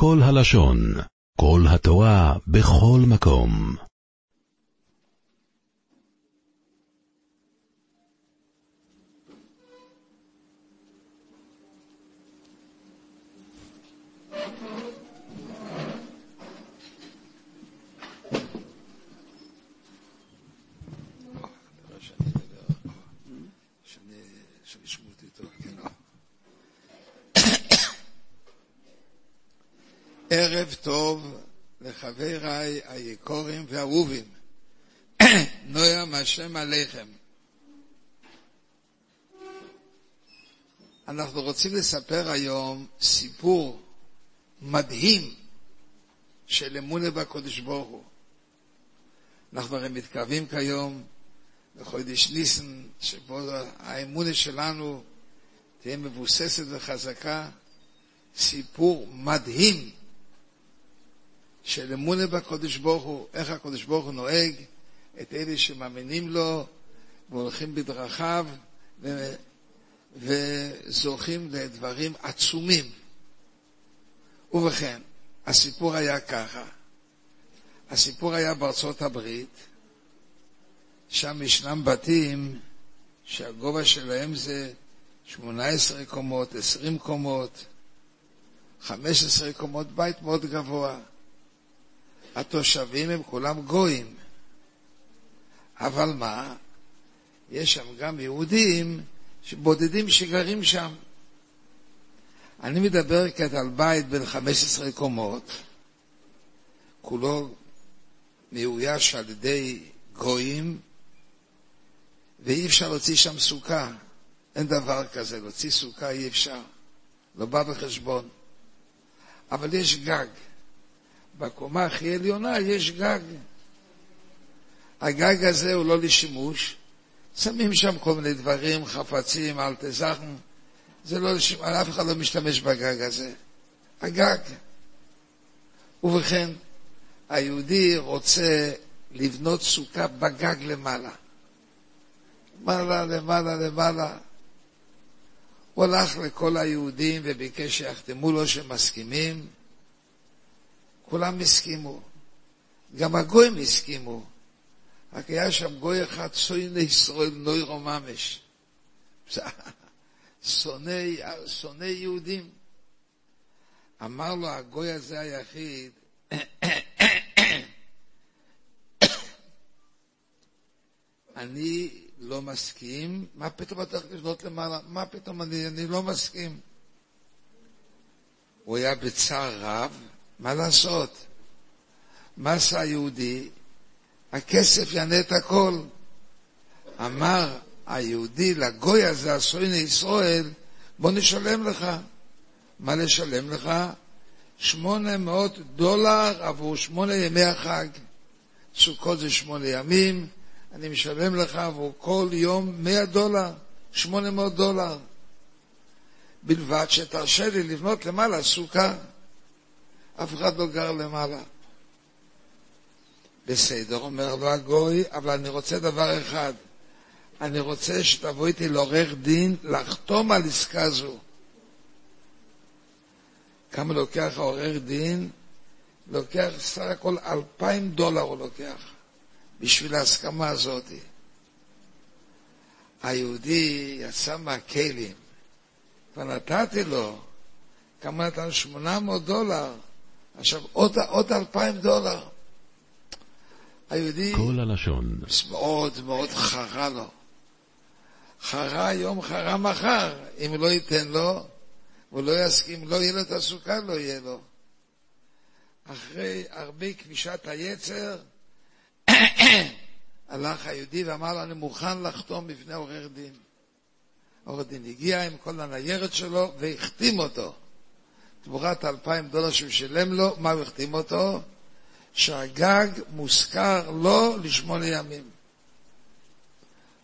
כל הלשון, כל התורה, בכל מקום. ערב טוב לחבריי היקורים והאהובים, נועם השם עליכם. אנחנו רוצים לספר היום סיפור מדהים של אמונה בקודש ברוך הוא. אנחנו הרי מתקרבים כיום לחודש ניסן, שבו האמונה שלנו תהיה מבוססת וחזקה. סיפור מדהים של אמונה בקודש ברוך הוא, איך הקודש ברוך הוא נוהג את אלה שמאמינים לו והולכים בדרכיו ו... וזוכים לדברים עצומים. ובכן, הסיפור היה ככה. הסיפור היה בארצות הברית, שם ישנם בתים שהגובה שלהם זה 18 קומות, 20 קומות, 15 קומות, בית מאוד גבוה. התושבים הם כולם גויים. אבל מה? יש שם גם יהודים בודדים שגרים שם. אני מדבר כעת על בית בן 15 קומות, כולו מאויש על ידי גויים, ואי אפשר להוציא שם סוכה. אין דבר כזה, להוציא סוכה אי אפשר. לא בא בחשבון. אבל יש גג. בקומה הכי עליונה יש גג. הגג הזה הוא לא לשימוש, שמים שם כל מיני דברים, חפצים, אל תזכן, זה לא לשימוש, אף אחד לא משתמש בגג הזה. הגג. ובכן, היהודי רוצה לבנות סוכה בגג למעלה. למעלה, למעלה, למעלה. הוא הלך לכל היהודים וביקש שיחתמו לו שמסכימים. כולם הסכימו. גם הגויים הסכימו. רק היה שם גוי אחד, שונא ישראל נוירו ממש. שונא יהודים. אמר לו הגוי הזה היחיד, אני לא מסכים, מה פתאום אתה צריך לבנות למעלה? מה פתאום אני, אני לא מסכים? הוא היה בצער רב, מה לעשות? מה עשה היהודי? הכסף יענה את הכל. אמר היהודי לגוי הזה, עשוי ישראל, בוא נשלם לך. מה לשלם לך? שמונה מאות דולר עבור שמונה ימי החג. סוכות זה שמונה ימים, אני משלם לך עבור כל יום מאה דולר, שמונה מאות דולר. בלבד שתרשה לי לבנות למעלה סוכה. אף אחד לא גר למעלה. בסדר, אומר לו הגוי, אבל אני רוצה דבר אחד. אני רוצה שתבוא איתי לעורך דין לחתום על עסקה זו. כמה לוקח העורך דין? לוקח סך הכל אלפיים דולר הוא לוקח בשביל ההסכמה הזאת. היהודי יצא מהכלים, כבר נתתי לו, כמה נתן? שמונה מאות דולר. עכשיו עוד, עוד אלפיים דולר. היהודי כל הלשון. מאוד מאוד חרה לו. חרה היום, חרה מחר. אם לא ייתן לו, הוא לא יסכים, לא יהיה לו את הסוכה, לא יהיה לו. אחרי הרבה כבישת היצר, הלך היהודי ואמר לו, אני מוכן לחתום בפני עורך דין. עורך דין הגיע עם כל הניירת שלו והחתים אותו. תמורת אלפיים דולר שהוא שילם לו, מה הוא החתים אותו? שהגג מושכר לו לשמונה ימים.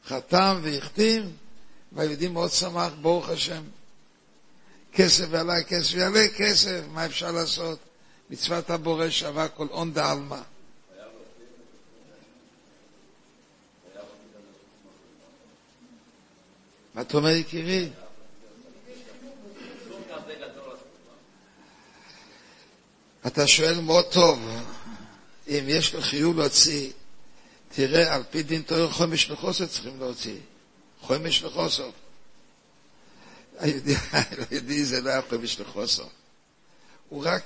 חתם והחתים, והיהודי מאוד שמח, ברוך השם. כסף ועלה כסף, יעלה כסף, מה אפשר לעשות? מצוות הבורא שווה כל הון דעלמא. מה אתה אומר, יקירי? אתה שואל מאוד טוב, אם יש לך חיוב להוציא, תראה, על פי דין תואר חומש לחוסר צריכים להוציא. חומש לחוסר. היהודי זה לא היה חומש לחוסר. הוא רק,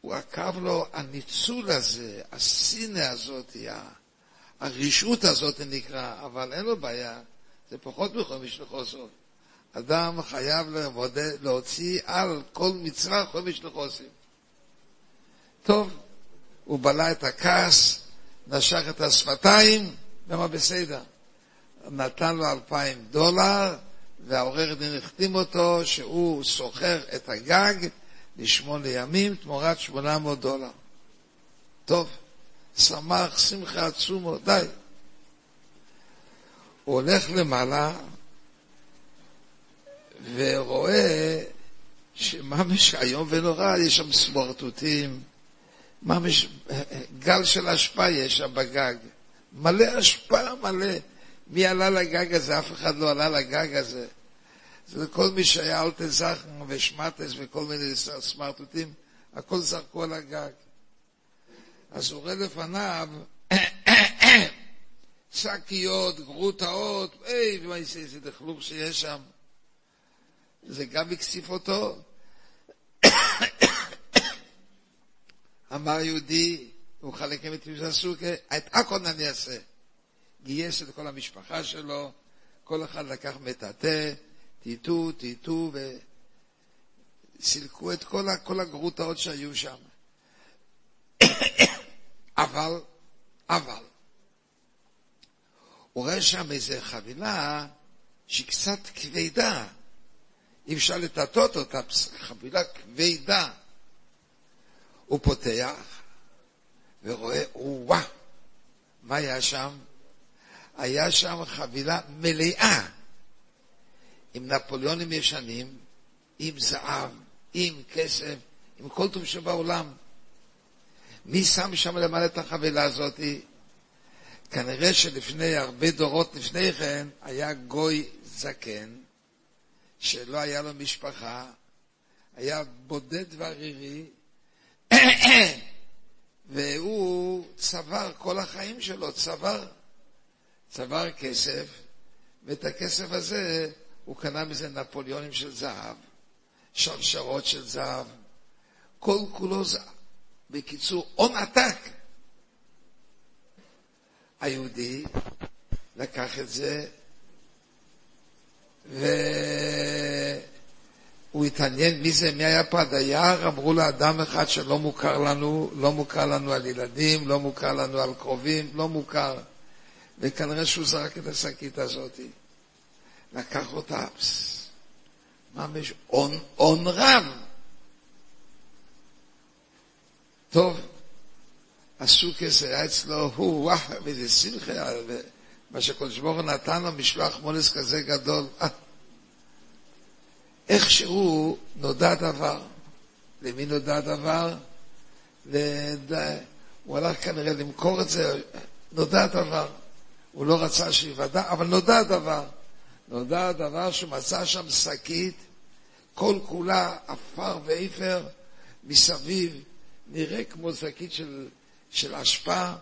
הוא עקב לו, הניצול הזה, הסינא הזאת, הרשעות הזאת נקרא, אבל אין לו בעיה, זה פחות מחומש לחוסר. אדם חייב להוציא על כל מצווה חומש לחוסר. טוב, הוא בלע את הכעס, נשך את השפתיים, ומה בסדר. נתן לו אלפיים דולר, והעורך דין החתים אותו שהוא שוכר את הגג לשמונה ימים תמורת שמונה מאות דולר. טוב, שמח, שמחה עצומו, די. הוא הולך למעלה ורואה שממש איום ונורא, יש שם סמרטוטים, ממש גל של אשפה יש שם בגג. מלא אשפה, מלא. מי עלה לגג הזה? אף אחד לא עלה לגג הזה. זה כל מי שהיה אלטזכן ושמטס וכל מיני סמרטוטים, הכל זרקו על הגג. אז הוא רואה לפניו שקיות, גרוטאות, היי, איזה דחלוק שיש שם. זה גם הקסיף אותו. אמר יהודי, הוא חלק עם את הסוכה, את הכל אני אעשה. גייס את כל המשפחה שלו, כל אחד לקח מטאטא, טיטו, טיטו, וסילקו את כל, כל הגרוטאות שהיו שם. אבל, אבל, הוא רואה שם איזו חבילה שהיא קצת כבדה. אי אפשר לטטות אותה, חבילה כבדה. הוא פותח ורואה, וואה, מה היה שם? היה שם חבילה מלאה עם נפוליונים ישנים, עם זהב, עם כסף, עם כל טוב שבעולם. מי שם שם למעלה את החבילה הזאת? כנראה שלפני הרבה דורות לפני כן היה גוי זקן, שלא היה לו משפחה, היה בודד וערירי, והוא צבר כל החיים שלו, צבר, צבר כסף, ואת הכסף הזה הוא קנה מזה נפוליונים של זהב, שרשרות של זהב, כל כולו זהב. בקיצור, הון עתק. היהודי לקח את זה, והוא התעניין מי זה, מי היה פה הדייר, אמרו לו אדם אחד שלא מוכר לנו, לא מוכר לנו על ילדים, לא מוכר לנו על קרובים, לא מוכר. וכנראה שהוא זרק את השקית הזאת. לקח אותה, ממש הון רב. טוב, הסוכס היה אצלו, הוא, וואח, ואיזה שמחה, מה שקודש ברוך הוא נתן לו משלוח מונס כזה גדול. איכשהו נודע דבר. למי נודע דבר? לד... הוא הלך כנראה למכור את זה, נודע דבר. הוא לא רצה שיוודע, אבל נודע דבר. נודע דבר שהוא מצא שם שקית, כל כולה עפר ואיפר מסביב, נראה כמו שקית של, של אשפה,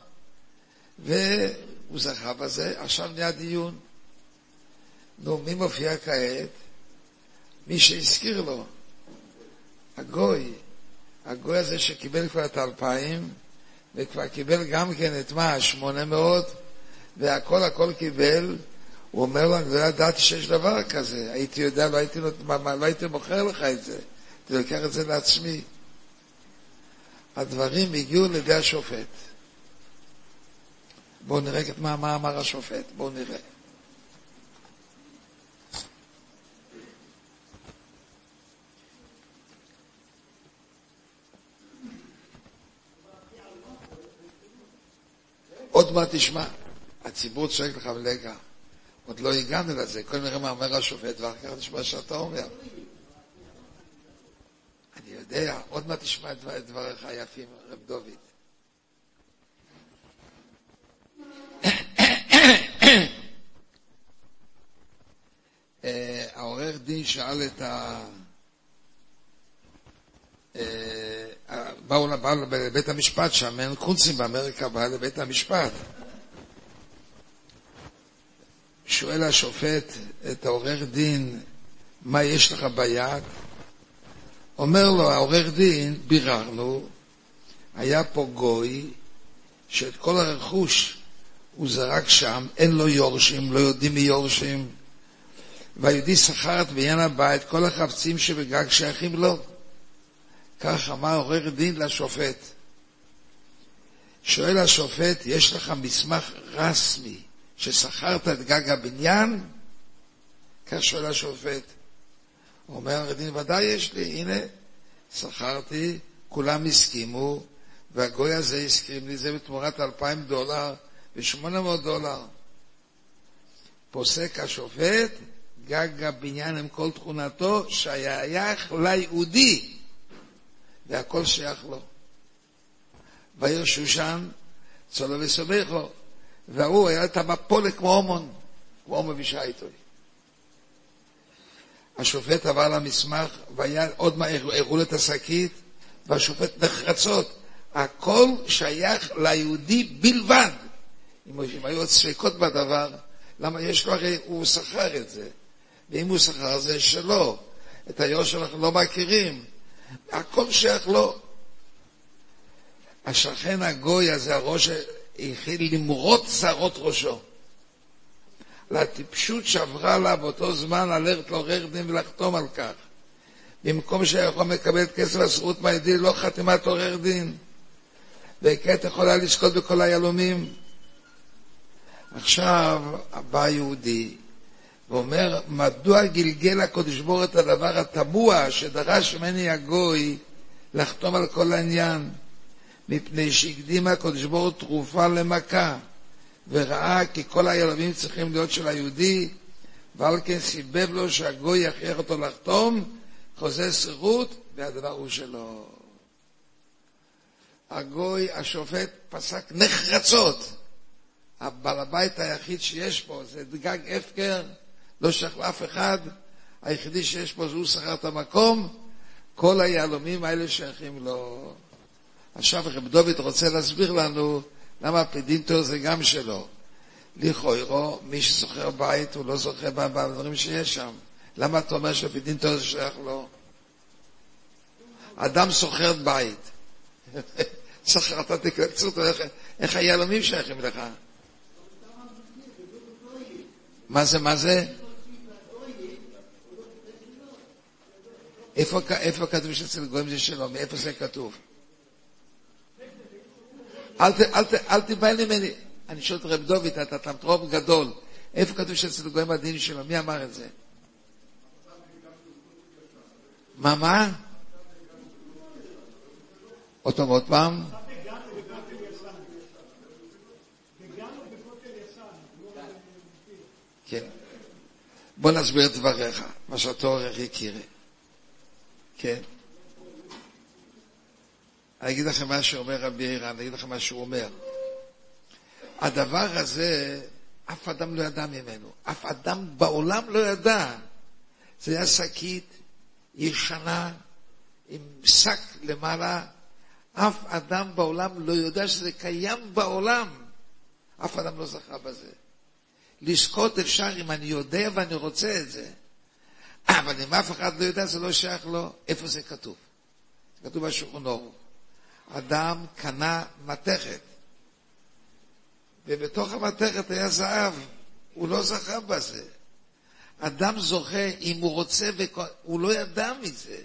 והוא זכה בזה. עכשיו נהיה דיון. נו, מי מופיע כעת? מי שהזכיר לו, הגוי. הגוי הזה שקיבל כבר את האלפיים, וכבר קיבל גם כן את מה? שמונה מאות, והכל הכל קיבל. הוא אומר לו, אני לא ידעתי שיש דבר כזה. הייתי יודע, לא הייתי, לא הייתי מוכר לך את זה. הייתי לוקח את זה לעצמי. הדברים הגיעו לידי השופט. בואו נראה מה, מה אמר השופט, בואו נראה. עוד מעט תשמע, הציבור צועק לך בלגה, עוד לא הגענו לזה, קודם נראה מה אומר השופט, ואחר כך נשמע שאתה אומר. אני יודע, עוד מעט תשמע את דבריך היפים, רב דוד. אה, העורך דין שאל את ה... באו לבית המשפט שם, אין קונצים באמריקה, בא לבית המשפט. שואל השופט את העורך דין, מה יש לך ביד? אומר לו העורך דין, ביררנו, היה פה גוי שאת כל הרכוש הוא זרק שם, אין לו יורשים, לא יודעים מי יורשים, והיהודי שכר את בניין הבית, כל החפצים שבגג שייכים לו. כך אמר עורך דין לשופט. שואל השופט, יש לך מסמך רסמי ששכרת את גג הבניין? כך שואל השופט. אומר עורך דין, ודאי יש לי, הנה, שכרתי, כולם הסכימו, והגוי הזה הסכים לי, זה בתמורת אלפיים דולר ושמונה מאות דולר. פוסק השופט, גג הבניין עם כל תכונתו, שייך ליהודי, והכל שייך לו. בעיר שושן, צולו וסובכו, והוא היה את המפולת כמו הומון, כמו הומו בשייטוי. השופט עבר למסמך, והיה עוד מה, הראו לו את השקית, והשופט נחרצות, הכל שייך ליהודי בלבד. אם היו עוד ספקות בדבר, למה יש לו הרי, הוא שכר את זה. ואם הוא שכר זה שלו. את היושר אנחנו לא מכירים. הכל שייך לו. השכן הגוי הזה, הראש, התחיל למרוט שערות ראשו. לטיפשות שעברה לה באותו זמן ללכת לעורר דין ולחתום על כך. במקום שיכול לקבל את כסף הזכות מהידיד, לא חתימת עורר דין. וכעת יכולה לזכות בכל היהלומים. עכשיו בא יהודי ואומר, מדוע גלגל הקדוש ברוך את הדבר התמוה שדרש ממני הגוי לחתום על כל העניין? מפני שהקדים הקדוש ברוך תרופה למכה, וראה כי כל הילדים צריכים להיות של היהודי, ועל כן סיבב לו שהגוי יכריח אותו לחתום, חוזה שכירות, והדבר הוא שלו. הגוי, השופט, פסק נחרצות. הבעל הבית היחיד שיש פה זה גג הפקר, לא שייך לאף אחד, היחידי שיש פה זה הוא שכר את המקום, כל היהלומים האלה שייכים לו. עכשיו רב דוד רוצה להסביר לנו למה הפדינטור זה גם שלו. לכאורה, מי ששוכר בית הוא לא זוכה בדברים שיש שם. למה אתה אומר שהפדינטור זה שייך לו? אדם שוכר בית. שכר אתה תקצר אותו, איך היהלומים שייכים לך? מה זה, מה זה? איפה, איפה כתוב שאצל גויים זה שלו? מאיפה זה כתוב? אל, אל, ת, אל תיבהל ממני. אני שואל את רב דוד, אתה תמטרופ גדול. איפה כתוב שאצל גויים הדין שלו? מי אמר את זה? מה, מה? עוד פעם, עוד פעם. כן. בוא נסביר את דבריך, מה שאתה עורך יקירי. כן. אני אגיד לכם מה שאומר רבי אירן, אני אגיד לכם מה שהוא אומר. הדבר הזה, אף אדם לא ידע ממנו. אף אדם בעולם לא ידע. זה היה שקית ישנה, עם שק למעלה. אף אדם בעולם לא יודע שזה קיים בעולם. אף אדם לא זכה בזה. לזכות אפשר אם אני יודע ואני רוצה את זה. אבל אם אף אחד לא יודע, זה לא שייך לו. איפה זה כתוב? זה כתוב בשולחן אורוך. אדם קנה מתכת, ובתוך המתכת היה זהב, הוא לא זכה בזה. אדם זוכה אם הוא רוצה, הוא לא ידע מזה.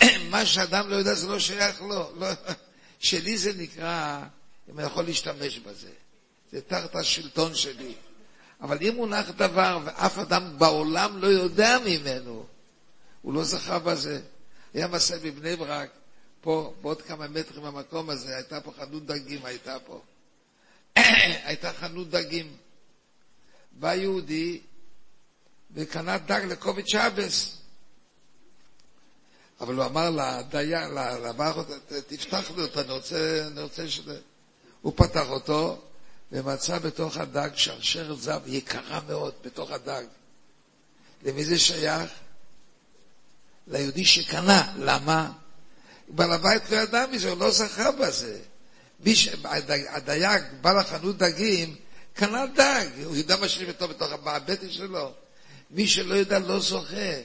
מה שאדם לא יודע זה לא שייך לו. לא, שלי זה נקרא, אם אני יכול להשתמש בזה. זה תחת השלטון שלי. אבל אם מונח דבר ואף אדם בעולם לא יודע ממנו, הוא לא זכה בזה. היה מסע בבני ברק, פה, בעוד כמה מטרים מהמקום הזה, הייתה פה חנות דגים, הייתה פה. הייתה חנות דגים. בא יהודי וקנה דג לקוביץ' שבס. אבל הוא אמר לדיין, לבחור, תפתח לי אותו, אני רוצה, אני רוצה ש... הוא פתח אותו, ומצא בתוך הדג שרשרת זהב יקרה מאוד, בתוך הדג. למי זה שייך? ליהודי שקנה. למה? בעל הבית לא ידע מזה, הוא לא זכה בזה. ש... הדייג, בעל החנות דגים, קנה דג, הוא יודע מה שיש בתוך, בתוך הבטן שלו. מי שלא יודע לא זוכה.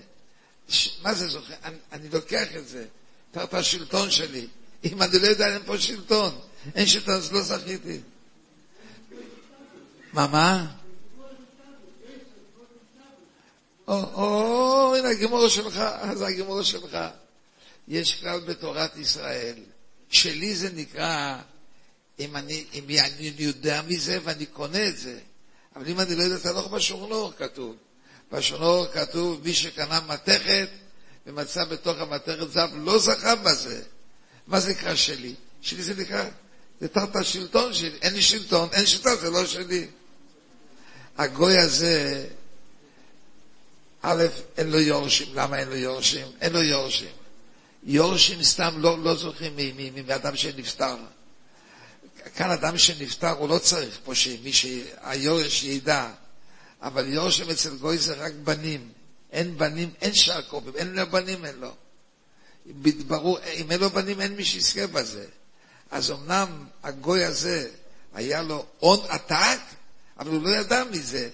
ש... מה זה זוכה? אני, אני לוקח את זה, תחת השלטון שלי. אם אני לא יודע, אין פה שלטון. אין שלטון, אז לא זכיתי. מה, מה? או, הנה הגימור שלך, זה הגימור שלך. יש כלל בתורת ישראל, שלי זה נקרא, אם אני, אם אני יודע מזה ואני קונה את זה, אבל אם אני לא יודע, אתה לא בשורנור כתוב. בשורנור כתוב, מי שקנה מתכת ומצא בתוך המתכת זהב, לא זכה בזה. מה זה נקרא שלי? שלי זה נקרא, זה תחת השלטון שלי. אין לי שלטון, אין שלטון, זה לא שלי. הגוי הזה, א', אין לו יורשים. למה אין לו יורשים? אין לו יורשים. יורשים סתם לא, לא זוכים מאדם שנפטר. כאן אדם שנפטר, הוא לא צריך פה שמי שהיורש ידע, אבל יורשים אצל גוי זה רק בנים. אין בנים, אין שער קרובים, אין לו בנים, אין לו. ברור, אם אין לו בנים, אין מי שיזכה בזה. אז אמנם הגוי הזה, היה לו הון עתק, אבל הוא לא ידע מזה.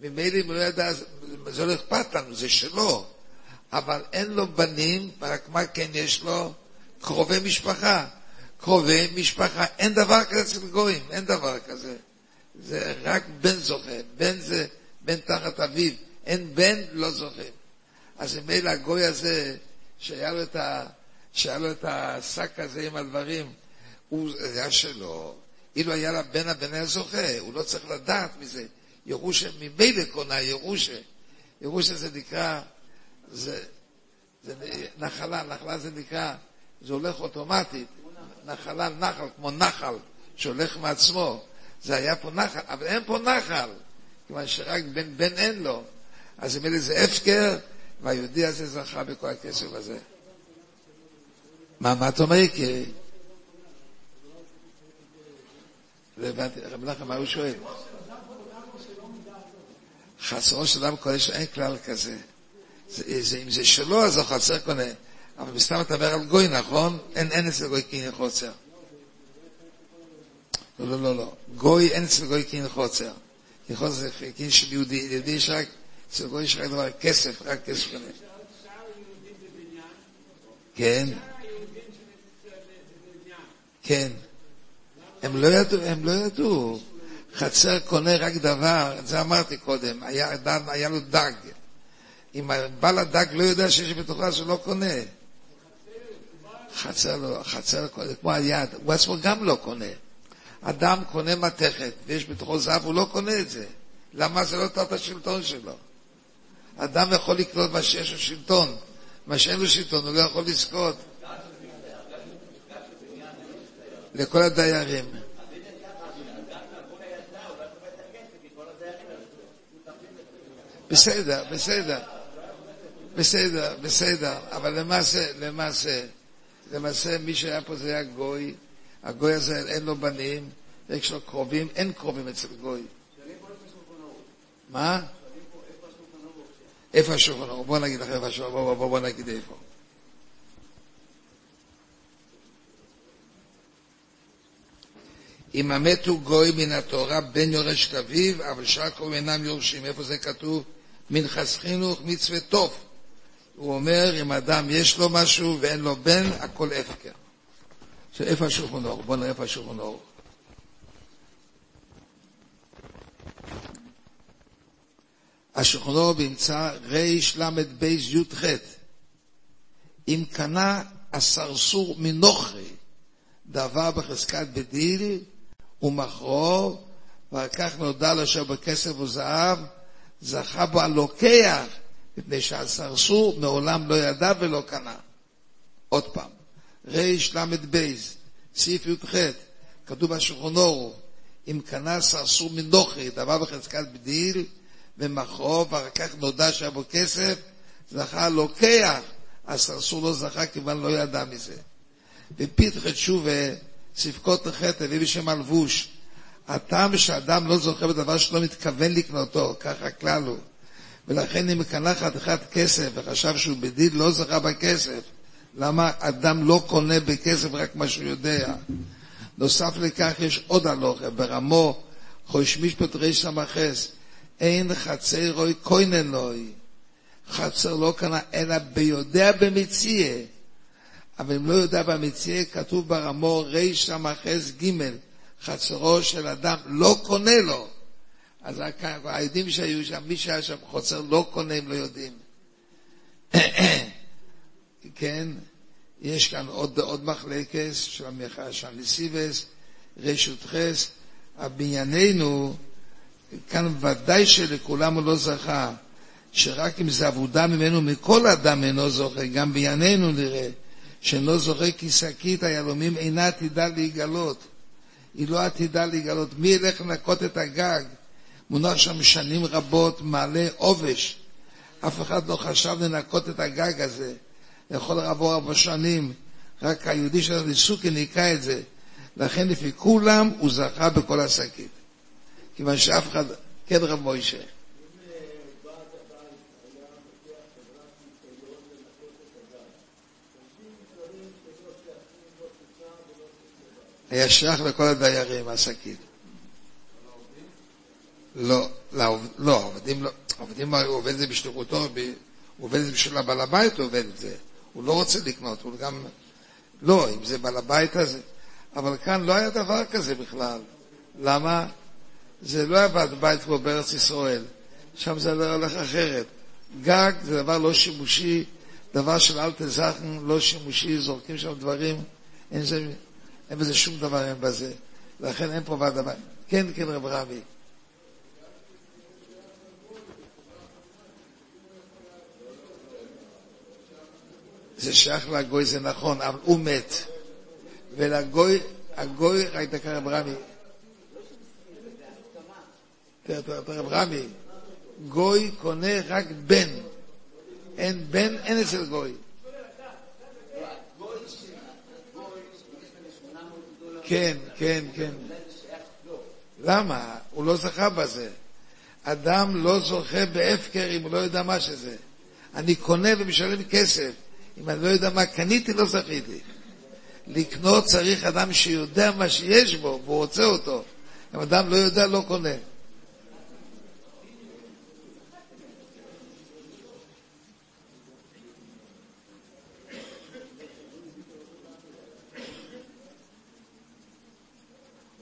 ממילא אם הוא לא ידע, זה לא אכפת לנו, זה שלו. אבל אין לו בנים, רק מה כן יש לו? קרובי משפחה. קרובי משפחה, אין דבר כזה אצל גויים, אין דבר כזה. זה רק בן זוכה, בן זה בן תחת אביו, אין בן לא זוכה. אז ממילא הגוי הזה, שהיה לו את, ה, שהיה לו את השק הזה עם הדברים, הוא היה שלו. אילו היה לה בן הבן היה זוכה, הוא לא צריך לדעת מזה. ירושה ממילא קונה ירושה. ירושה זה נקרא, זה, זה נחלה, נחלה זה נקרא, זה הולך אוטומטית. נחלה, נחל, כמו נחל שהולך מעצמו. זה היה פה נחל, אבל אין פה נחל, כיוון שרק בן בן אין לו. אז אם זה הפקר, והיהודי הזה זכה בכל הכסף הזה. מה, מה אתה אומר, יקירי? לא הבנתי, רב מנחם, מה הוא שואל? חצרו של אדם קודש, אין כלל כזה. זה, זה, אם זה שלו, אז החצר קונה. אבל מסתם אתה מדבר על גוי, נכון? אין, אין אצל גוי קין חוצר. לא, לא, לא, לא. גוי, אין אצל גוי קין חוצר. קין חוצר זה קין של יהודי. יהודי יש רק, אצל גוי יש רק דבר, כסף, רק כסף קונה. כן. כן. הם לא ידעו, הם לא ידעו. חצר קונה רק דבר, זה אמרתי קודם, היה, היה לו דג. אם בעל הדג לא יודע שיש בתוכה, אז הוא לא קונה. חצר לא, חצר קונה, כמו היד, הוא עצמו גם לא קונה. אדם קונה מתכת, ויש בתוכו זהב, הוא לא קונה את זה. למה זה לא תת השלטון שלו? אדם יכול לקנות מה שיש לו שלטון, מה שאין לו שלטון, הוא לא יכול לזכות. לכל הדיירים. בסדר, בסדר, בסדר, בסדר, אבל למעשה, למעשה, למעשה מי שהיה פה זה היה גוי, הגוי הזה אין לו בנים, יש לו קרובים, אין קרובים אצל גוי. מה? איפה השולחן אור? בוא נגיד לך איפה השולחן אור, בוא נגיד איפה. אם המת הוא גוי מן התורה, בן יורש לאביו, אבל שאר קרובים אינם יורשים. איפה זה כתוב? מנחס חינוך מצווה טוב. הוא אומר, אם אדם יש לו משהו ואין לו בן, הכל הפקר. עכשיו, איפה השולחן אור? בואו נראה איפה השולחן אור. השולחן אור באמצע רל"ב י"ח אם קנה הסרסור מנוכרי דבר בחזקת בדיל ומכרו ואחר כך נודע לו שבכסף וזהב זכה בו הלוקח מפני שהסרסור מעולם לא ידע ולא קנה. עוד פעם, רל"ב, סעיף י"ח, כתוב בשולחנורו, אם קנה סרסור מנוכרי, דבר בחזקת בדיל, ומכרו, ואחר כך נודע שהיה בו כסף, זכה לוקח, הסרסור לא זכה כיוון לא ידע מזה. בפתחי תשובה, צפקות החטא, הביא בשם הלבוש, הטעם שאדם לא זוכה בדבר שלא מתכוון לקנותו, ככה הכלל הוא. ולכן אם קנה חתיכת כסף וחשב שהוא בדין לא זכה בכסף, למה אדם לא קונה בכסף רק מה שהוא יודע? נוסף לכך יש עוד הלוכה, ברמו חוש משפט סמכס, אין חצר רוי כהנן לוי. חצר לא קנה, אלא ביודע במציאה. אבל אם לא יודע במציאה, כתוב ברמו ריש סמכס ג' חצרו של אדם לא קונה לו. אז העדים שהיו שם, מי שהיה שם חוצר לא קונה אם לא יודעים. כן, יש כאן עוד, עוד מחלקס של המחאה של הניסיבס, רשות חס, הבנייננו, כאן ודאי שלכולם הוא לא זכה, שרק אם זה עבודה ממנו, מכל אדם אינו זוכה, גם בענייננו נראה, שאינו זוכה כי שקית היהלומים אינה עתידה להיגלות. היא לא עתידה להיגלות. מי ילך לנקות את הגג? מונח שם שנים רבות, מעלה עובש. אף אחד לא חשב לנקות את הגג הזה. יכול לעבור ארבע שנים, רק היהודי של הניסוקי ניקה את זה. לכן לפי כולם הוא זכה בכל השקית. כיוון שאף אחד, כן רב מוישה. היה שייך לכל הדיירים, השקית. לא, לא, לא, עובדים לא, הוא עובד את זה בשליחותו, הוא עובד את זה בשביל הבעל הבית, הוא עובד את זה. הוא לא רוצה לקנות, הוא גם... לא, אם זה בעל הבית הזה. אבל כאן לא היה דבר כזה בכלל. למה? זה לא היה בעל בית כמו בארץ ישראל. שם זה לא הולך אחרת. גג זה דבר לא שימושי, דבר של אל תזכן, לא שימושי, זורקים שם דברים, אין, זה, אין בזה שום דבר, אין בזה. לכן אין פה ועד הבית. כן, כן, רב רבי. זה שייך לגוי, זה נכון, אבל הוא מת. ולגוי, הגוי, רק דקה רב רמי. רב רמי, גוי קונה רק בן. אין בן, אין אצל גוי. כן, כן, כן. למה? הוא לא זכה בזה. אדם לא זוכה בהפקר אם הוא לא יודע מה שזה. אני קונה ומשלם כסף. אם אני לא יודע מה קניתי, לא זכיתי. לקנות צריך אדם שיודע מה שיש בו, והוא רוצה אותו. אם אדם לא יודע, לא קונה.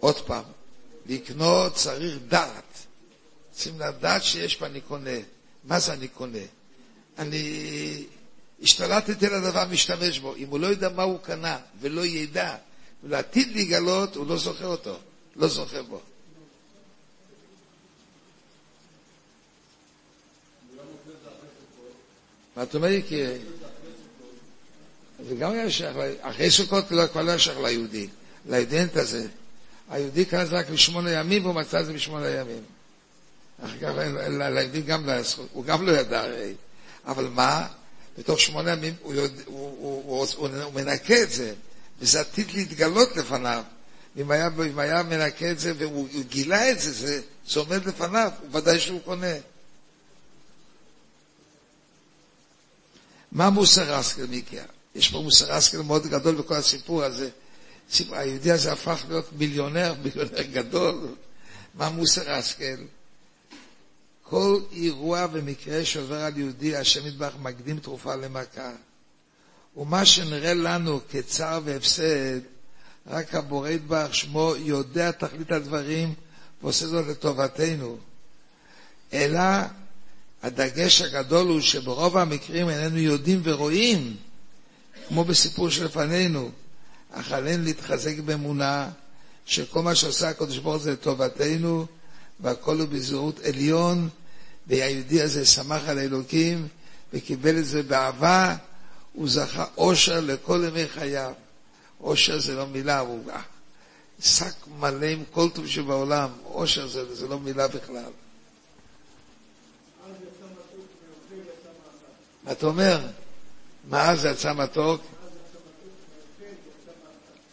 עוד פעם, לקנות צריך דעת. צריכים לדעת שיש פה אני קונה. מה זה אני קונה? אני השתלטתי על הדבר, משתמש בו. אם הוא לא יודע מה הוא קנה ולא ידע, ולעתיד לגלות, הוא לא זוכר אותו, לא זוכר בו. מה אתה אומר? כי... זה גם היה שייך, אחרי סוכות כבר לא היה שייך ליהודי, לאידנט הזה. היהודי קנה זה רק לשמונה ימים והוא מצא את זה בשמונה ימים. אחר כך ליהודי גם לא היה זכות, הוא גם לא ידע הרי. אבל מה? בתוך שמונה ימים הוא, יודע, הוא, הוא, הוא, הוא, הוא מנקה את זה, וזה עתיד להתגלות לפניו. אם היה, אם היה מנקה את זה והוא גילה את זה, זה, זה עומד לפניו, הוא ודאי שהוא קונה. מה מוסר אסקל, מיקיה? יש פה מוסר אסקל מאוד גדול בכל הסיפור הזה. היהודי הזה הפך להיות מיליונר, מיליונר גדול. מה מוסר אסקל? כל אירוע ומקרה שעובר על יהודי, השם יתברך מקדים תרופה למכה. ומה שנראה לנו כצער והפסד, רק הבורא יתברך שמו יודע תכלית הדברים ועושה זאת לטובתנו. אלא הדגש הגדול הוא שברוב המקרים איננו יודעים ורואים, כמו בסיפור שלפנינו, אך עלינו להתחזק באמונה שכל מה שעושה הקדוש ברוך הוא זה לטובתנו, והכל הוא בזהות עליון, והיהודי הזה שמח על האלוקים וקיבל את זה באהבה, הוא זכה אושר לכל ימי חייו. אושר זה לא מילה, הוא שק מלא עם כל טוב שבעולם, אושר זה, זה לא מילה בכלל. מה אתה אומר? מה זה יצא מתוק?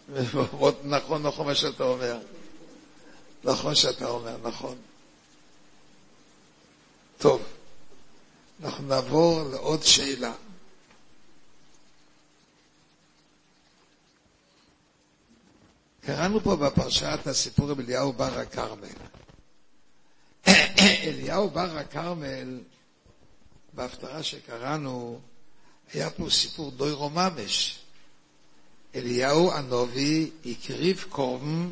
נכון, נכון, נכון מה שאתה אומר. נכון שאתה אומר, נכון. טוב, אנחנו נעבור לעוד שאלה. קראנו פה בפרשה את הסיפור עם אליהו בר הכרמל. אליהו בר הכרמל, בהפטרה שקראנו, היה פה סיפור דוירו ממש. אליהו הנובי הקריב קורבן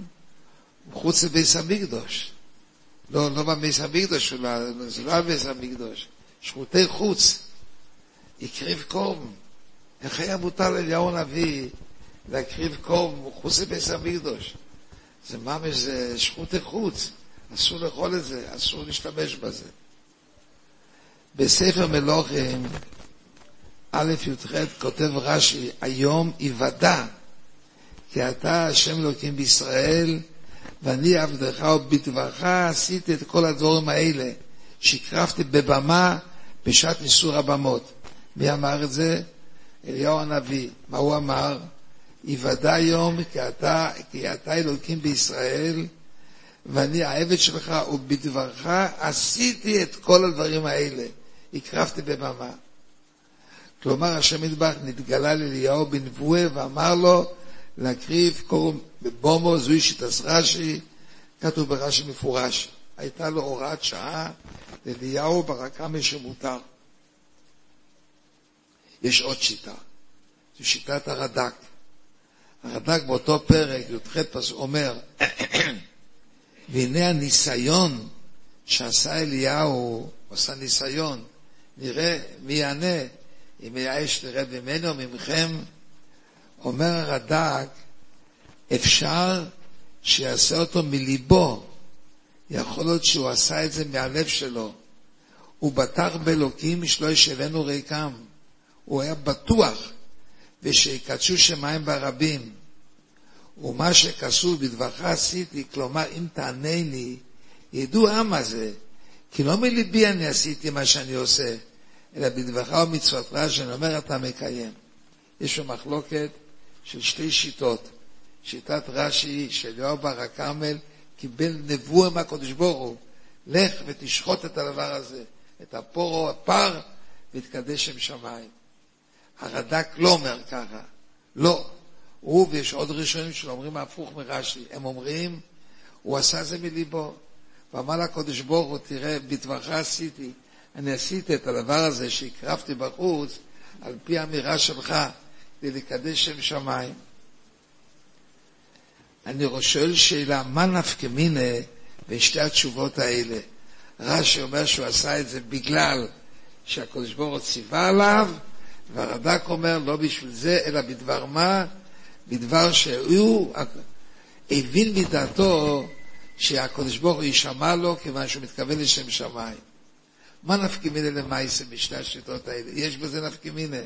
מחוץ לביס המקדוש. לא, לא בביס המקדוש, זה לא בביס המקדוש, שרותי חוץ. הקריב קורבן. איך היה מותר לאליהו הנביא להקריב קורבן מחוץ לביס המקדוש? זה ממש, זה שרותי חוץ. אסור לאכול את זה, אסור להשתמש בזה. בספר מלוכים, א' י"ח כותב רש"י, היום יוודע כי אתה השם אלוקים בישראל, ואני עבדך ובדברך עשיתי את כל הדברים האלה, שהקרבתי בבמה בשעת ניסור הבמות. מי אמר את זה? אליהו הנביא. מה הוא אמר? יוודע היום כי אתה, כי אתה אלוקים בישראל, ואני העבד שלך, ובדברך עשיתי את כל הדברים האלה. הקרבתי בבמה. כלומר, השם מטבח נתגלה לאליהו בנבואה ואמר לו להקריב קורם בבומו, זוהי שיטס רש"י, כתוב ברש"י מפורש. הייתה לו הוראת שעה לאליהו ברקמי שמותר. יש עוד שיטה, זו שיטת הרד"ק. הרד"ק באותו פרק, י"ח פס אומר, והנה הניסיון שעשה אליהו, עשה ניסיון, נראה מי יענה, אם האש תרד ממנו, ממכם. אומר הרד"ק, אפשר שיעשה אותו מליבו. יכול להיות שהוא עשה את זה מהלב שלו. הוא בטח באלוקים שלא ישבנו ריקם. הוא היה בטוח, ושיקדשו שמיים ברבים. ומה שכסו בדברך עשיתי, כלומר, אם תענה לי, ידעו העם הזה, כי לא מליבי אני עשיתי מה שאני עושה, אלא בדברך ומצוותך, שאני אומר אתה מקיים. יש לו מחלוקת של שתי שיטות. שיטת רש"י של יואב בר הכרמל קיבל נבואה מהקדוש ברוך הוא, לך ותשחוט את הדבר הזה, את הפורו, הפר, ויתקדש שם שמיים. הרד"ק לא אומר ככה, לא. הוא ויש עוד ראשונים שאומרים הפוך מרש"י, הם אומרים, הוא עשה זה מליבו, ואמר לקדוש ברוך הוא, תראה, בדברך עשיתי, אני עשיתי את הדבר הזה שהקרבתי בחוץ, על פי האמירה שלך, כדי לקדש שם שמיים. אני שואל שאלה, מה נפקא מינה בין שתי התשובות האלה? רש"י אומר שהוא עשה את זה בגלל שהקדוש ברוך הוא ציווה עליו, והרד"ק אומר לא בשביל זה, אלא בדבר מה? בדבר שהוא הבין מדעתו שהקדוש ברוך הוא יישמע לו כיוון שהוא מתכוון לשם שמיים. מה נפקא מינה למעשה בשתי השיטות האלה? יש בזה נפקא מינה?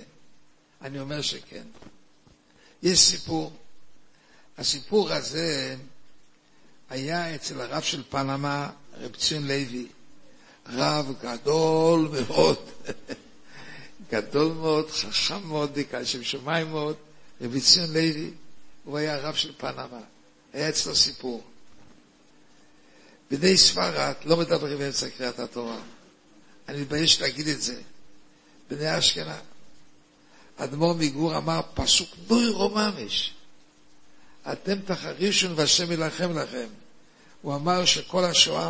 אני אומר שכן. יש סיפור. הסיפור הזה היה אצל הרב של פנמה, רב ציון לוי. רב גדול מאוד, גדול מאוד, חכם מאוד, בקהל שם שמיים מאוד, רב ציון לוי, הוא היה הרב של פנמה. היה אצלו סיפור. בני ספרד לא מדברים באמצע קריאת התורה. אני מתבייש להגיד את זה. בני אשכנז. אדמו"ר מגור אמר פסוק נוירו ממש. אתם תחרישון והשם ילחם לכם. הוא אמר שכל השואה,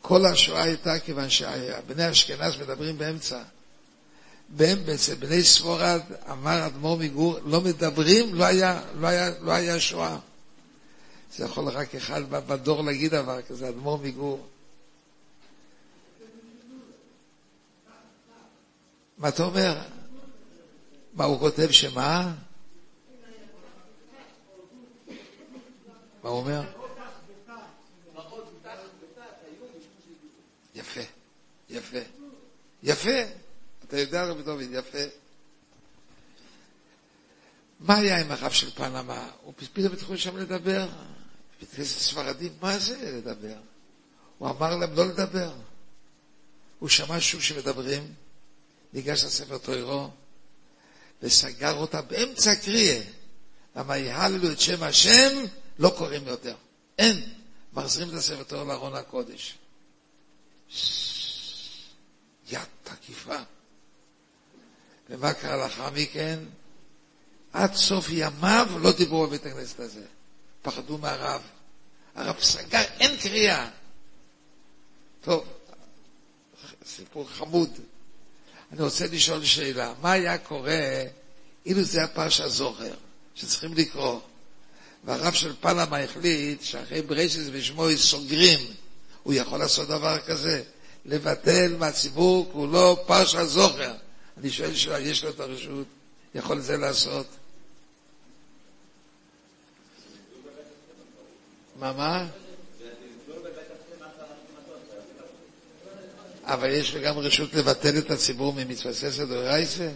כל השואה הייתה כיוון שבני אשכנז מדברים באמצע. בעצם בני ספורד, אמר אדמו"ר מגור, לא מדברים, לא היה, לא היה, לא היה שואה. זה יכול רק אחד בדור להגיד דבר כזה, אדמו"ר מגור. מה אתה אומר? מה הוא כותב שמה? מה הוא אומר? יפה, יפה, יפה. אתה יודע, רבי דוד, יפה. מה היה עם הרב של פנמה? הוא פתאום התחיל שם לדבר. בית כנסת ספרדים, מה זה לדבר? הוא אמר להם לא לדבר. הוא שמע שוב שמדברים, ניגש לספר תוירו, וסגר אותה באמצע הקריאה. למה יהללו את שם השם, לא קוראים יותר. אין. מחזירים את הספר תוירו לארון הקודש. יד תקיפה. ומה קרה לאחר מכן? עד סוף ימיו לא דיברו בבית הכנסת הזה. פחדו מהרב. הרב סגר, אין קריאה. טוב, סיפור חמוד. אני רוצה לשאול שאלה, מה היה קורה אילו זה הפרשה זוכר, שצריכים לקרוא, והרב של פלמה החליט שאחרי ברייסס ושמואל סוגרים, הוא יכול לעשות דבר כזה? לבטל מהציבור כולו פרשה זוכר. אני שואל שאלה, יש לו את הרשות? יכול את זה לעשות? מה, מה? אבל יש לו גם רשות לבטל את הציבור ממצווה ססר דורייסה?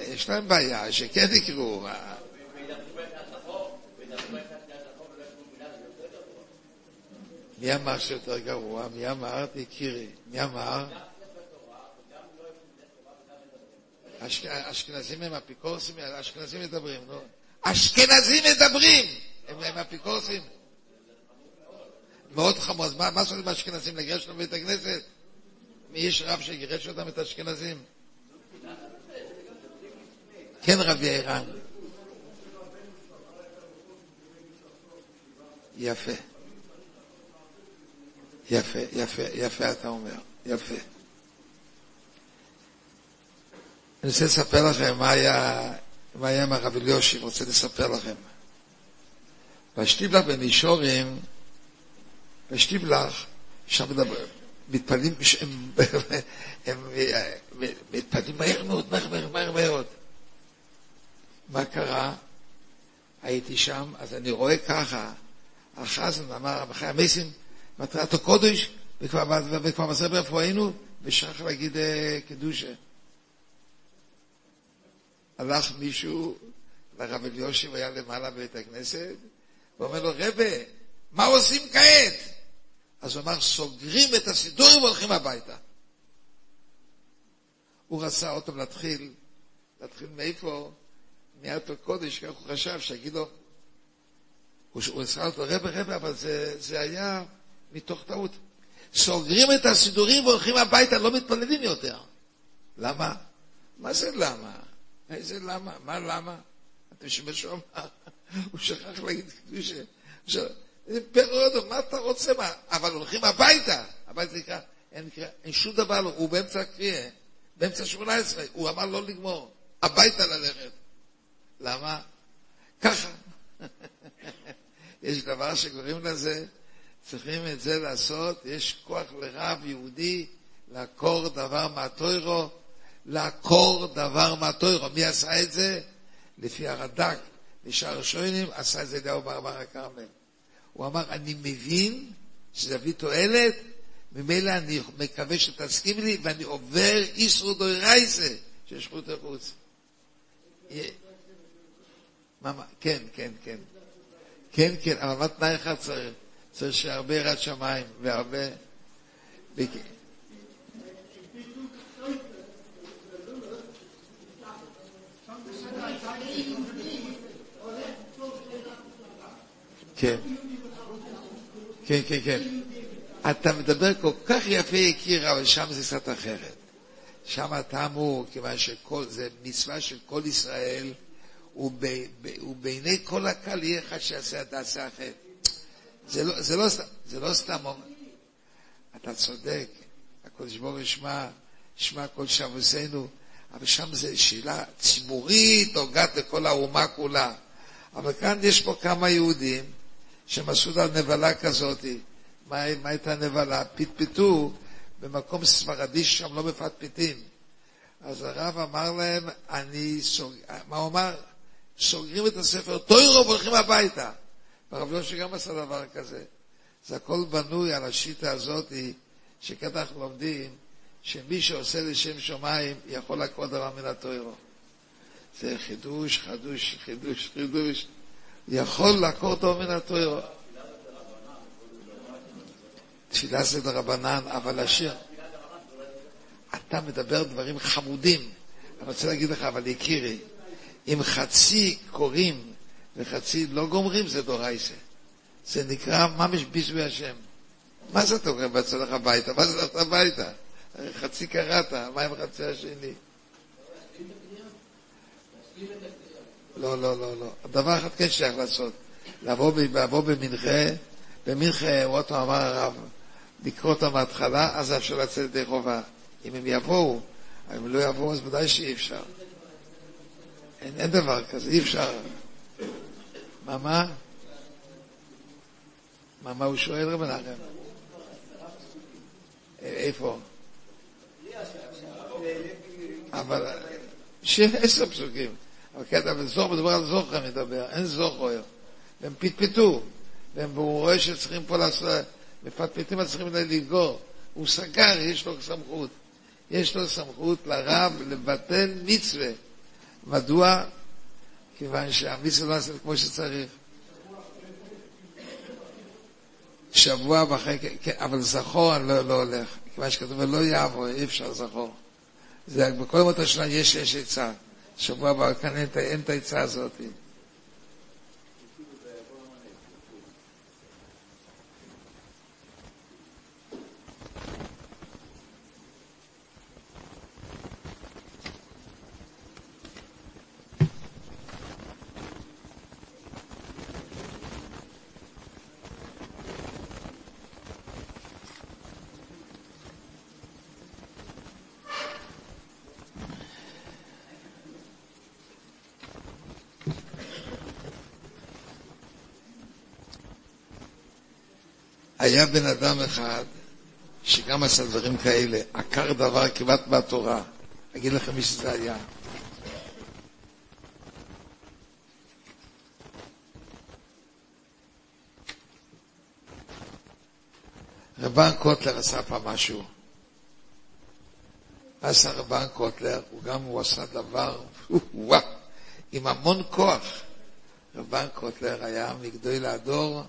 יש להם בעיה, שכן יקראו. מי אמר שיותר גרוע? מי אמר? תכירי. מי אמר? אשכנזים הם אפיקורסים, אשכנזים מדברים, נו. אשכנזים מדברים! הם אפיקורסים. מאוד חמור, אז מה עושים אשכנזים? לגרש אותם בבית הכנסת? מי יש רב שגירש אותם, את האשכנזים? כן, רבי ערן. יפה. יפה, יפה, יפה אתה אומר, יפה. אני רוצה לספר לכם מה היה, מה היה עם הרב אליושי, רוצה לספר לכם. בשטיבלך במישורים, בשטיבלך, שם מדבר, מתפללים, הם, מתפללים מהר מאוד, מהר מהר מהר מאוד. מה קרה? הייתי שם, אז אני רואה ככה, החזן אמר, בחי המסים, מטרת הקודש, וכבר, מסר היינו, ושכח להגיד אה, קדושה. הלך מישהו לרב אליושיב, היה למעלה בבית הכנסת, ואומר לו, רבה, מה עושים כעת? אז הוא אמר, סוגרים את הסידורים והולכים הביתה. הוא רצה עוד פעם להתחיל, להתחיל מאיפה? מיד הקודש, כך הוא חשב, שיגיד לו, הוא עשה אותו רבה רבה, אבל זה, זה היה מתוך טעות. סוגרים את הסידורים והולכים הביתה, לא מתפללים יותר. למה? מה זה למה? איזה למה? מה למה? אתם שמעו מה? הוא שכח להגיד קדושה. פירות, מה אתה רוצה? מה? אבל הולכים הביתה. הביתה נקרא, אין, אין שום דבר, הוא באמצע הקריאה, באמצע שמונה עשרה, הוא אמר לא לגמור, הביתה ללכת. למה? ככה. יש דבר שקוראים לזה, צריכים את זה לעשות, יש כוח לרב יהודי לעקור דבר מהטוירו, לעקור דבר מהטוירו. מי עשה את זה? לפי הרד"ק, לשאר השוינים, עשה את זה אליהו ברבר הכרמל. הוא אמר, אני מבין שזה יביא תועלת, ממילא אני מקווה שתסכים לי, ואני עובר איסרו דוי רייסה, שיש חוט החוץ. כן, כן, כן. כן, כן, אבל מה תנאי אחד צריך? צריך שהרבה יראת שמיים והרבה... כן, כן, כן, כן. אתה מדבר כל כך יפה, יקירה, אבל שם זה קצת אחרת. שם אתה אמור, כיוון שזה מצווה של כל ישראל, ובעיני כל הקהל יהיה אחד שיעשה את העשה אחרת. זה לא, זה לא, זה לא סתם אומר. אתה צודק, הקדוש ברוך הוא שמע, שמע כל שבוסינו, אבל שם זו שאלה ציבורית, נוגעת לכל האומה כולה. אבל כאן יש פה כמה יהודים שהם עשו לה נבלה כזאת. מה, מה הייתה נבלה? פטפטו במקום ספרדי שם לא מפטפטים. אז הרב אמר להם, אני סוג... מה הוא אמר? סוגרים את הספר טוירו והולכים הביתה. והרב יושי גם עשה דבר כזה. זה הכל בנוי על השיטה הזאת, שכאן אנחנו לומדים, שמי שעושה לשם שמיים יכול לעקוד דבר מן הטוירו. זה חידוש, חדוש, חידוש, חידוש. יכול לעקור אותו מן הטוירו. תפילה זה דרבנן, אבל השיר... אתה מדבר דברים חמודים. אני רוצה להגיד לך, אבל יקירי, אם חצי קוראים וחצי לא גומרים, זה דורייסה. זה נקרא ממש ביזוי השם. מה זה אתה אומר בצלח הביתה? מה זה הלכת הביתה? חצי קראת, מה עם החצי השני? לא, לא, לא, לא. דבר אחד כן שייך לעשות. לבוא, לבוא במנחה, במנחה, עוד פעם אמר הרב, לקרוא אותם מההתחלה, אז אפשר לצאת ידי חובה. אם הם יבואו, אם הם לא יבואו, אז ודאי שאי אפשר. אין, אין דבר כזה, אי אפשר. מה, מה? מה, מה הוא שואל, רב מנחם? איפה? אבל, שיהיה עשר פסוקים. אבל קטע בזוך, מדבר על זוכר מדבר, אין זוכר. והם פטפטו, והוא רואה שצריכים פה לעשות, מפטפטים צריכים לסגור. הוא סגר, יש לו סמכות. יש לו סמכות לרב לבטל מצווה. מדוע? כיוון שהמצווה לא נעשית כמו שצריך. שבוע וחצי, כן, כן, אבל זכור אני לא, לא הולך, כיוון שכתוב ולא יעבור, אי אפשר זכור. זה, בכל ימות השנה יש, יש עצה. שבוע הבא אין, אין את העצה הזאת. היה בן אדם אחד שגם עשה דברים כאלה, עקר דבר כמעט מהתורה. אגיד לכם מי שזה היה. רבן קוטלר עשה פעם משהו. עשה רבן קוטלר? הוא גם, הוא עשה דבר, וואו, עם המון כוח. רבן קוטלר היה מגדול הדור,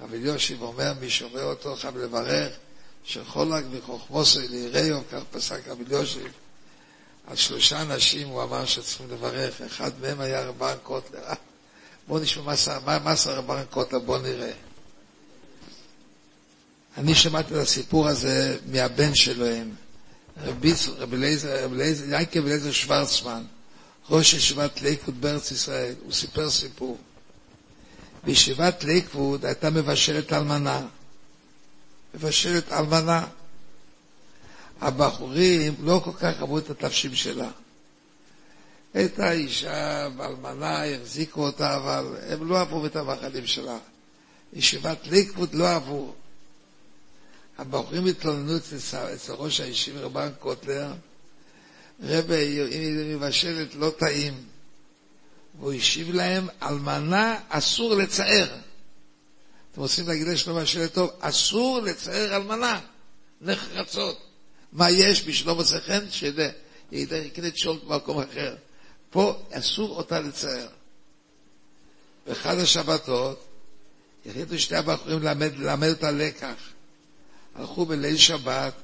רבי אליושיב אומר, מי שומע אותו חייב לברך, שחולק מחוכמוסו ליראיו, כך פסק רבי אליושיב. על שלושה אנשים הוא אמר שצריכים לברך, אחד מהם היה רבן קוטלר. אה, בואו נשמע מה עשה רבן קוטלר, בואו נראה. אני שמעתי את הסיפור הזה מהבן שלהם, רבי אליעזר, שוורצמן, ראש ישיבת לייקוד בארץ ישראל, הוא סיפר סיפור. בישיבת ליקווד הייתה מבשלת אלמנה. מבשלת אלמנה. הבחורים לא כל כך אהבו את התלשים שלה. הייתה אישה ואלמנה, החזיקו אותה, אבל הם לא אהבו את המאכלים שלה. ישיבת ליקווד לא אהבו. הבחורים התלוננו אצל ראש הישיבה, רבן קוטלר, רבי, אם היא מבשלת לא טעים. והוא השיב להם, אלמנה אסור לצער. אתם רוצים להגיד לשלום השאלה טוב, אסור לצער אלמנה, נחרצות. מה יש בשלום חן? שידע, ידע, יקנה תשאול במקום אחר. פה אסור אותה לצער. באחד השבתות החליטו שני הבחורים ללמד, ללמד את הלקח. הלכו בליל שבת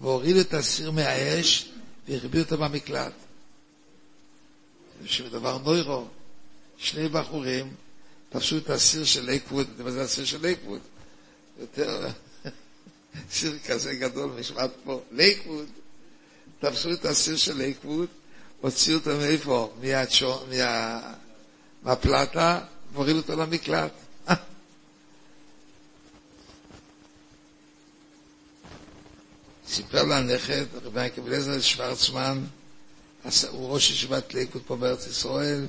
והורידו את הסיר מהאש והחביאו אותו במקלט. זה דבר נורא. שני בחורים תפסו את הסיר של לייקווד, אתה יודע מה זה הסיר של לייקווד? יותר, סיר כזה גדול נשמט פה, לייקווד. תפסו את הסיר של לייקווד, הוציאו אותו מאיפה? מהצ'ו, מה... מהפלטה, והורידו אותו למקלט. סיפר לנכד, רבי יקב אליעזר שוורצמן, הוא ראש ישיבת ליקוד פה בארץ ישראל.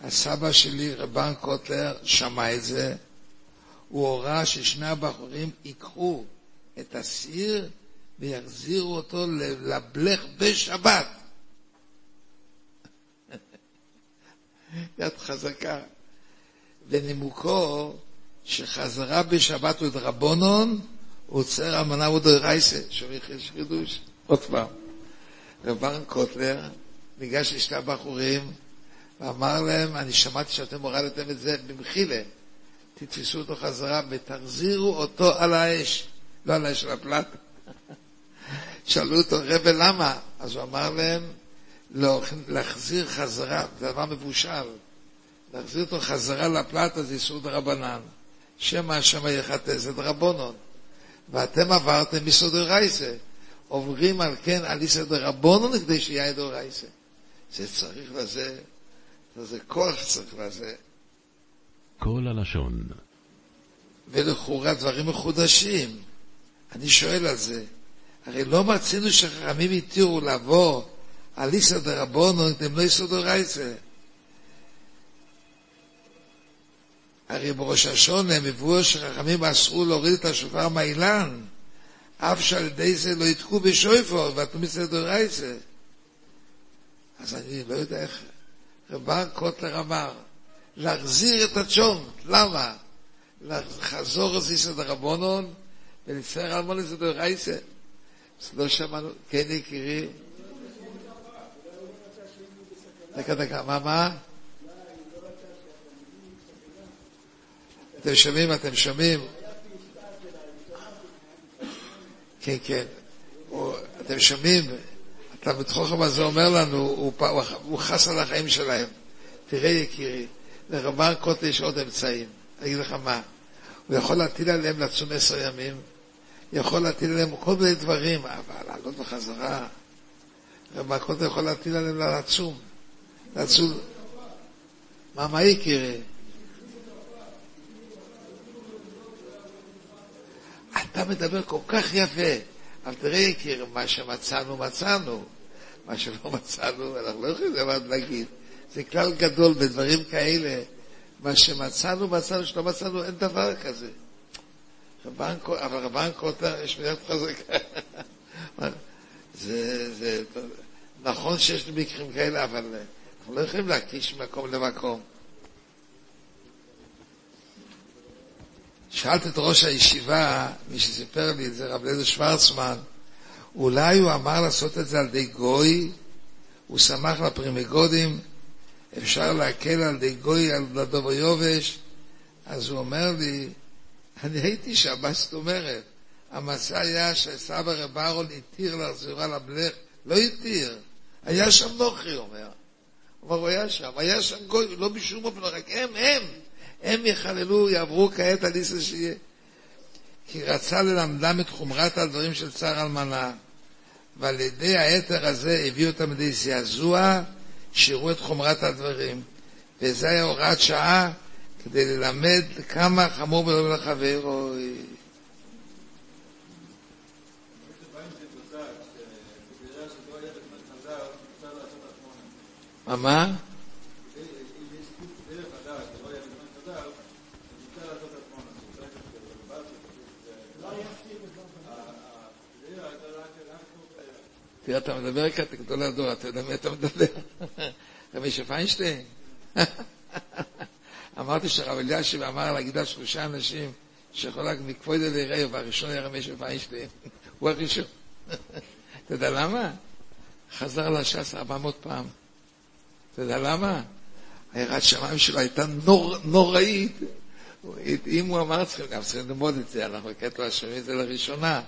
הסבא שלי, רבן קוטלר, שמע את זה. הוא הורה ששני הבחורים ייקחו את הסיר ויחזירו אותו לבלך בשבת. יד חזקה. ונימוקו שחזרה בשבת הוא דרבונון, הוא עוצר אמנה ודרייסה, שומעים חידוש, עוד פעם. רבן קוטלר ניגש לשני הבחורים ואמר להם, אני שמעתי שאתם הורדתם את זה במחילה, תתפסו אותו חזרה ותחזירו אותו על האש, לא על האש של הפלט. שאלו אותו, רבי, למה? אז הוא אמר להם, לא, להחזיר חזרה, זה דבר מבושל, להחזיר אותו חזרה לפלטה זה איסור דרבנן. שמא השם יחטא זה דרבונון. ואתם עברתם מסודר עוברים על כן על איסר דרבונון כדי שיהיה דורייסה. זה צריך לזה, זה כוח צריך לזה. כל הלשון. ולכאורה דברים מחודשים. אני שואל על זה. הרי לא מצינו שחכמים התירו לבוא על איסר דרבונון כדי לא איסר דורייסה. הרי בראש השונה מבואר שחכמים אסרו להוריד את השופר מהאילן, אף שעל ידי זה לא יתקעו בשויפור, ואתם מצד דורייסה. אז אני לא יודע איך. רבן קוטלר אמר, להחזיר את הצ'ון, למה? לחזור את איסא דרבונון ולצטער על מונס דורייסה. אז לא שמענו, כן יקירי. דקה, דקה, מה, מה? אתם שומעים, אתם שומעים? כן, כן. אתם שומעים? אתה בתוכם הזה אומר לנו, הוא, הוא, הוא חס על החיים שלהם. תראה יקירי, לרבן קוטל יש עוד אמצעים. אני אגיד לך מה, הוא יכול להטיל עליהם לצום עשר ימים, יכול להטיל עליהם כל מיני דברים, אבל לעלות בחזרה, רבן קוטל יכול להטיל עליהם לצום. לצום. מה, מה יקירי? אתה מדבר כל כך יפה, אבל תראה יקיר, מה שמצאנו, מצאנו. מה שלא מצאנו, אנחנו לא יכולים לבד להגיד. זה כלל גדול בדברים כאלה. מה שמצאנו, מצאנו, שלא מצאנו, אין דבר כזה. רבן, אבל קוטר, יש מידת חזקה. זה, זה, נכון שיש מקרים כאלה, אבל אנחנו לא יכולים להקיש ממקום למקום. שאלתי את ראש הישיבה, מי שסיפר לי את זה, רב אליעזר שוורצמן, אולי הוא אמר לעשות את זה על ידי גוי, הוא שמח לפרימיגודים, אפשר להקל על ידי גוי על לדובר יובש, אז הוא אומר לי, אני הייתי שם, מה זאת אומרת? המסע היה שסבא רב אהרון התיר להחזירה לבלך, לא התיר, היה שם נוכרי, אומר. אבל הוא היה שם, היה שם גוי, לא בשום אופן, רק הם, הם. הם יחללו, יעברו כעת על איסר שיהיה. כי רצה ללמדם את חומרת הדברים של צער אלמנה, ועל ידי היתר הזה הביאו אותם לידי זעזוע, שיראו את חומרת הדברים. וזה היה הוראת שעה כדי ללמד כמה חמור ולא לחברו. מה? מה? תראה, אתה מדבר כאן גדול הדור, אתה יודע מי אתה מדבר? רבי שפיינשטיין? אמרתי שרב אלישיב אמר על שלושה אנשים שחולק אלי רעב, והראשון היה רבי שפיינשטיין, הוא הראשון. אתה יודע למה? חזר לש"ס 400 פעם. אתה יודע למה? היראת שמיים שלו הייתה נור, נוראית. אם הוא אמר, צריכים גם צריכים ללמוד את זה, אנחנו השומעים את זה לראשונה.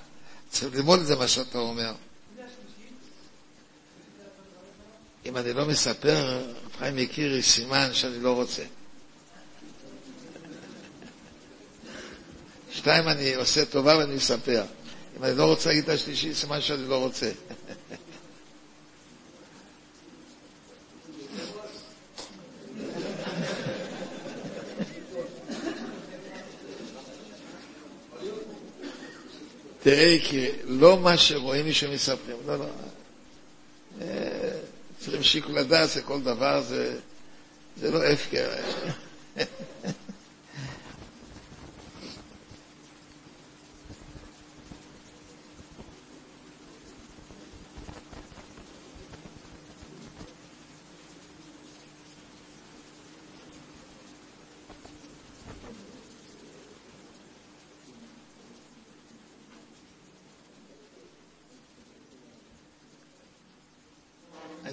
צריכים ללמוד את זה, מה שאתה אומר. אם אני לא מספר, חיים יקירי, סימן שאני לא רוצה. שתיים, אני עושה טובה ואני מספר. אם אני לא רוצה להגיד את השלישי, סימן שאני לא רוצה. תראה, כי לא מה שרואים מי שמספרים, לא, לא. צריכים שיקול הדעת, זה כל דבר, זה, זה לא הפקר.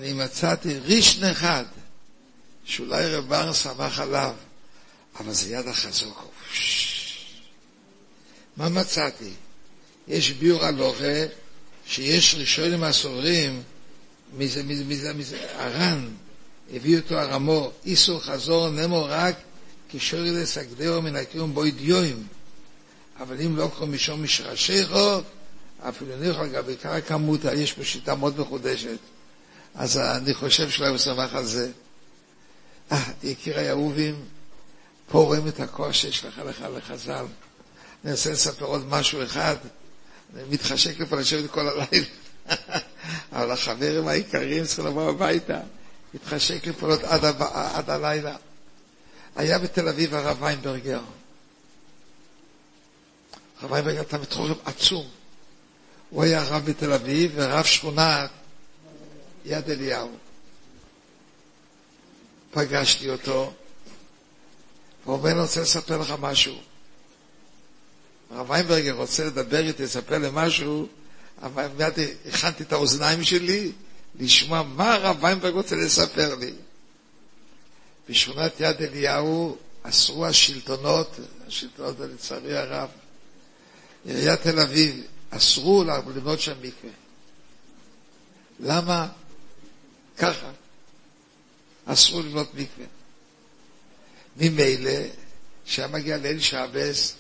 אני מצאתי רישן אחד, שאולי רב בר שמח עליו, אבל זה יד החזוק. מה מצאתי? יש ביור הלוכה שיש ראשונים הסוברים, מזה, מזה, מזה, מזה, הר"ן, הביא אותו הרמו, איסור חזור נמו רק כשורי לסגדהו מן הקיום בו ידיועים, אבל אם לא כל משום משרשיכו, אפילו אני יכול לגבי כמה כמות, יש פה שיטה מאוד מחודשת. אז אני חושב שלא היה שמח על זה. אה, יקירי אהובים, פה רואים את הכוח שיש לך לחז"ל. אני רוצה לספר עוד משהו אחד. אני מתחשק לי פה לשבת כל הלילה. אבל החברים העיקריים צריכים לבוא הביתה. מתחשק לי עוד עד, עד הלילה. היה בתל אביב הרב ויינברגר. הרב ויינברגר אתה מתחורם עצום. הוא היה רב בתל אביב ורב שכונה יד אליהו. פגשתי אותו, והוא אומר, אני רוצה לספר לך משהו. הרב ויינברגר רוצה לדבר איתי, לספר לי משהו, אבל מיד הכנתי את האוזניים שלי לשמוע מה הרב ויינברג רוצה לספר לי. בשכונת יד אליהו אסרו השלטונות, השלטונות לצערי הרב, עיריית תל אביב אסרו לבנות שם מקווה. למה? ככה. אסרו לבנות מקווה. ממילא, כשהיה מגיע ליל שעבס,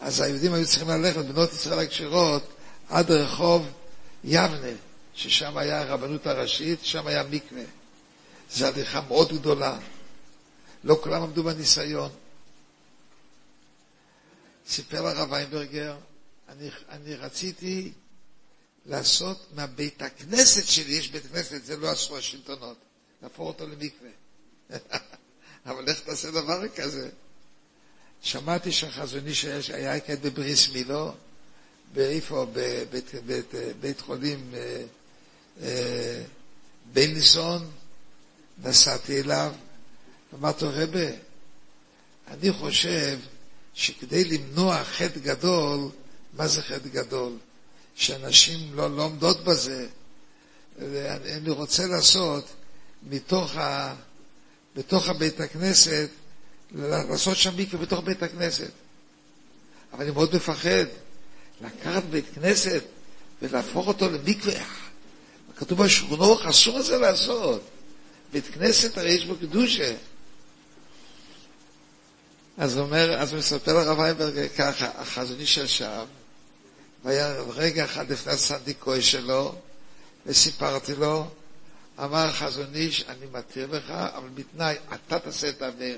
אז היהודים היו צריכים ללכת לבנות ישראל הכשרות עד רחוב יבנה, ששם היה הרבנות הראשית, שם היה מקווה. זו הליכה מאוד גדולה. לא כולם עמדו בניסיון. סיפר הרב איינברגר, אני, אני רציתי לעשות מהבית הכנסת שלי, יש בית כנסת, זה לא עשו השלטונות, להפוך אותו למקווה. אבל איך תעשה דבר כזה? שמעתי שהחזוני שהיה כעת בבריס מילו, באיפה? בבית בית, בית חולים אה, אה, בילינסון, נסעתי אליו, אמרתי לו, רבה, אני חושב שכדי למנוע חטא גדול, מה זה חטא גדול? שאנשים לא, לא עומדות בזה. אני רוצה לעשות מתוך ה, בתוך הבית הכנסת, לעשות שם מקווה בתוך בית הכנסת. אבל אני מאוד מפחד לקחת בית כנסת ולהפוך אותו למקווה. כתוב בשכונות, אסור את זה לעשות. בית כנסת הרי יש בו קדושה. אז אומר, אז מספר לרב איינברג ככה, החזון איש ישב, והיה רגע אחד לפני הסנדיקוי שלו, וסיפרתי לו, אמר החזון איש, אני מתיר לך, אבל בתנאי, אתה תעשה את המרד.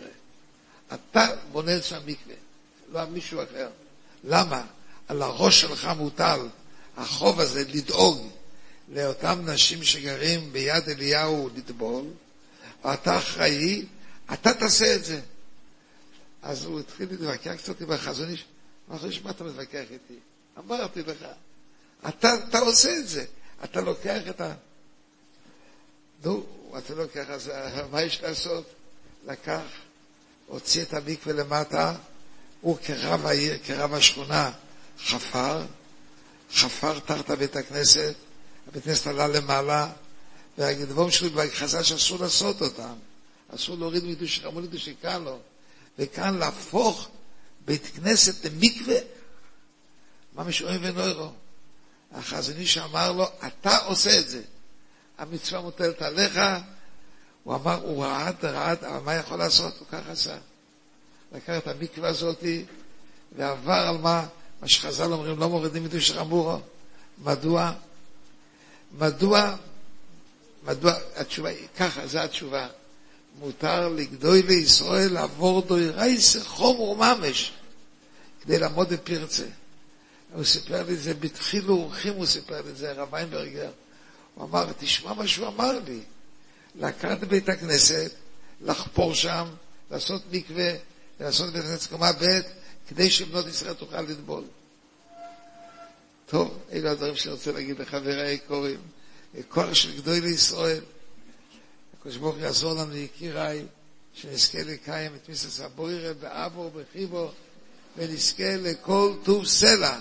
אתה בונה שם מקווה, לא מישהו אחר. למה? על הראש שלך מוטל החוב הזה לדאוג לאותם נשים שגרים ביד אליהו לטבול, ואתה אחראי, אתה תעשה את זה. אז הוא התחיל להתווכח קצת עם החזון איש, אמרתי לו, מה אתה מתווכח איתי? אמרתי לך, אתה, אתה עושה את זה, אתה לוקח את ה... נו, אתה לוקח, אז מה יש לעשות? לקח, הוציא את המקווה למטה, הוא כרב העיר, כרב השכונה, חפר, חפר תחת בית הכנסת, הבית הכנסת עלה למעלה, והדברים שלו חז"ל שאסור לעשות אותם, אסור להוריד מדושי, אמרו לי דושי קל לו, וכאן להפוך בית כנסת למקווה, מה משאוהב ונוירו. החזוני שאמר לו, אתה עושה את זה, המצווה מוטלת עליך, הוא אמר, הוא רעד, רעד, אבל מה יכול לעשות? הוא ככה עשה. לקח את המקווה הזאתי, ועבר על מה? מה שחז"ל אומרים, לא מורידים מדוש חמורו. מדוע? מדוע? מדוע? התשובה היא ככה, זו התשובה. מותר לגדוי לישראל לעבור דוירייס חומר ממש, כדי לעמוד בפרצה. הוא סיפר לי את זה בתחילו אורחים, הוא סיפר לי את זה, הרב איינברגר. הוא אמר, תשמע מה שהוא אמר לי. לקחת בית הכנסת, לחפור שם, לעשות מקווה, לעשות בית הכנסת קומה ב', כדי שבנות ישראל תוכל לטבול. טוב, אלו הדברים שאני רוצה להגיד לחבריי היקורים. כוח של גדוי לישראל. הקדוש ברוך הוא יעזור לנו, יקיריי, שנזכה לקיים את מיסס הבוירה באבו ובחיבו, ונזכה לכל טוב סלע.